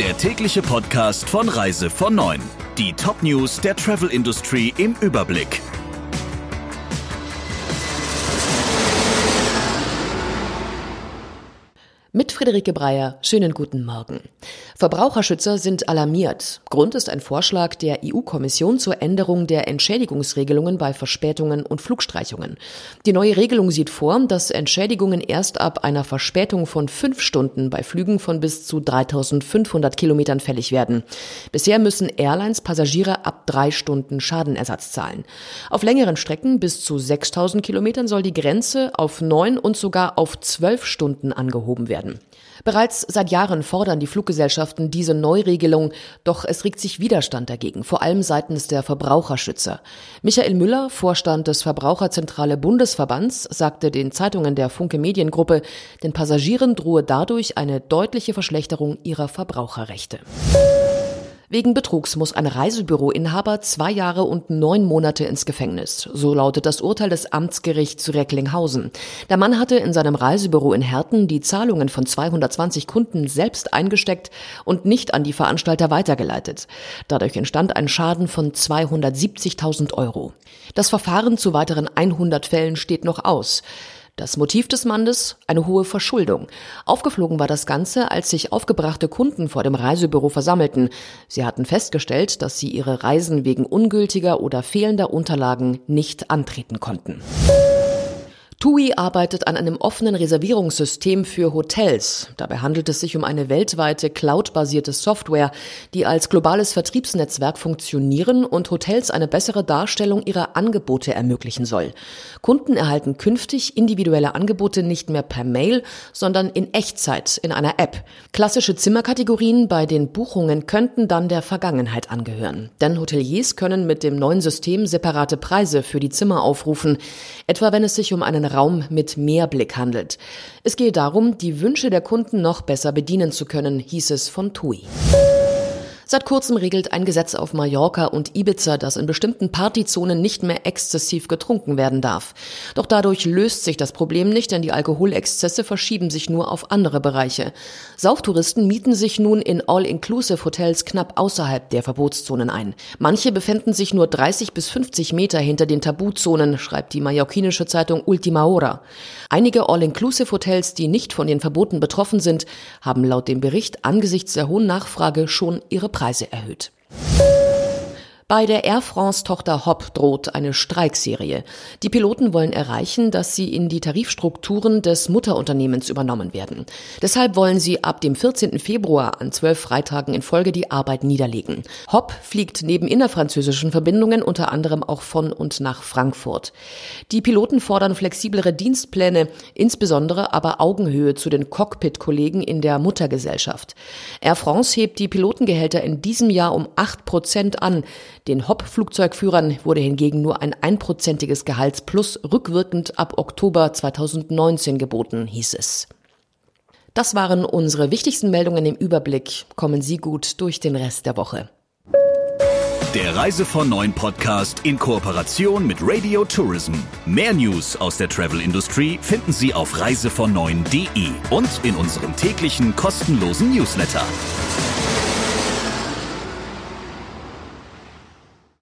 der tägliche Podcast von Reise von 9. Die Top-News der Travel Industry im Überblick. Mit Friederike Breyer, schönen guten Morgen. Verbraucherschützer sind alarmiert. Grund ist ein Vorschlag der EU-Kommission zur Änderung der Entschädigungsregelungen bei Verspätungen und Flugstreichungen. Die neue Regelung sieht vor, dass Entschädigungen erst ab einer Verspätung von fünf Stunden bei Flügen von bis zu 3500 Kilometern fällig werden. Bisher müssen Airlines Passagiere ab drei Stunden Schadenersatz zahlen. Auf längeren Strecken bis zu 6000 Kilometern soll die Grenze auf neun und sogar auf zwölf Stunden angehoben werden werden. Bereits seit Jahren fordern die Fluggesellschaften diese Neuregelung, doch es regt sich Widerstand dagegen, vor allem seitens der Verbraucherschützer. Michael Müller, Vorstand des Verbraucherzentrale Bundesverbands, sagte den Zeitungen der Funke Mediengruppe, den Passagieren drohe dadurch eine deutliche Verschlechterung ihrer Verbraucherrechte. Wegen Betrugs muss ein Reisebüroinhaber zwei Jahre und neun Monate ins Gefängnis. So lautet das Urteil des Amtsgerichts Recklinghausen. Der Mann hatte in seinem Reisebüro in Herten die Zahlungen von 220 Kunden selbst eingesteckt und nicht an die Veranstalter weitergeleitet. Dadurch entstand ein Schaden von 270.000 Euro. Das Verfahren zu weiteren 100 Fällen steht noch aus. Das Motiv des Mannes? Eine hohe Verschuldung. Aufgeflogen war das Ganze, als sich aufgebrachte Kunden vor dem Reisebüro versammelten. Sie hatten festgestellt, dass sie ihre Reisen wegen ungültiger oder fehlender Unterlagen nicht antreten konnten. TUI arbeitet an einem offenen Reservierungssystem für Hotels. Dabei handelt es sich um eine weltweite cloudbasierte Software, die als globales Vertriebsnetzwerk funktionieren und Hotels eine bessere Darstellung ihrer Angebote ermöglichen soll. Kunden erhalten künftig individuelle Angebote nicht mehr per Mail, sondern in Echtzeit in einer App. Klassische Zimmerkategorien bei den Buchungen könnten dann der Vergangenheit angehören. Denn Hoteliers können mit dem neuen System separate Preise für die Zimmer aufrufen, etwa wenn es sich um einen Raum mit Mehrblick handelt. Es gehe darum, die Wünsche der Kunden noch besser bedienen zu können, hieß es von TUI. Seit kurzem regelt ein Gesetz auf Mallorca und Ibiza, dass in bestimmten Partyzonen nicht mehr exzessiv getrunken werden darf. Doch dadurch löst sich das Problem nicht, denn die Alkoholexzesse verschieben sich nur auf andere Bereiche. Sauftouristen mieten sich nun in All-Inclusive-Hotels knapp außerhalb der Verbotszonen ein. Manche befinden sich nur 30 bis 50 Meter hinter den Tabuzonen, schreibt die mallorquinische Zeitung Ultima Hora. Einige All-Inclusive-Hotels, die nicht von den Verboten betroffen sind, haben laut dem Bericht angesichts der hohen Nachfrage schon ihre Preise erhöht. Bei der Air France-Tochter Hop droht eine Streikserie. Die Piloten wollen erreichen, dass sie in die Tarifstrukturen des Mutterunternehmens übernommen werden. Deshalb wollen sie ab dem 14. Februar an zwölf Freitagen in Folge die Arbeit niederlegen. Hop fliegt neben innerfranzösischen Verbindungen unter anderem auch von und nach Frankfurt. Die Piloten fordern flexiblere Dienstpläne, insbesondere aber Augenhöhe zu den Cockpit-Kollegen in der Muttergesellschaft. Air France hebt die Pilotengehälter in diesem Jahr um acht Prozent an. Den Hop-Flugzeugführern wurde hingegen nur ein einprozentiges Gehaltsplus rückwirkend ab Oktober 2019 geboten, hieß es. Das waren unsere wichtigsten Meldungen im Überblick. Kommen Sie gut durch den Rest der Woche. Der Reise von Neuen Podcast in Kooperation mit Radio Tourism. Mehr News aus der Travel Industry finden Sie auf reisevon und in unserem täglichen kostenlosen Newsletter.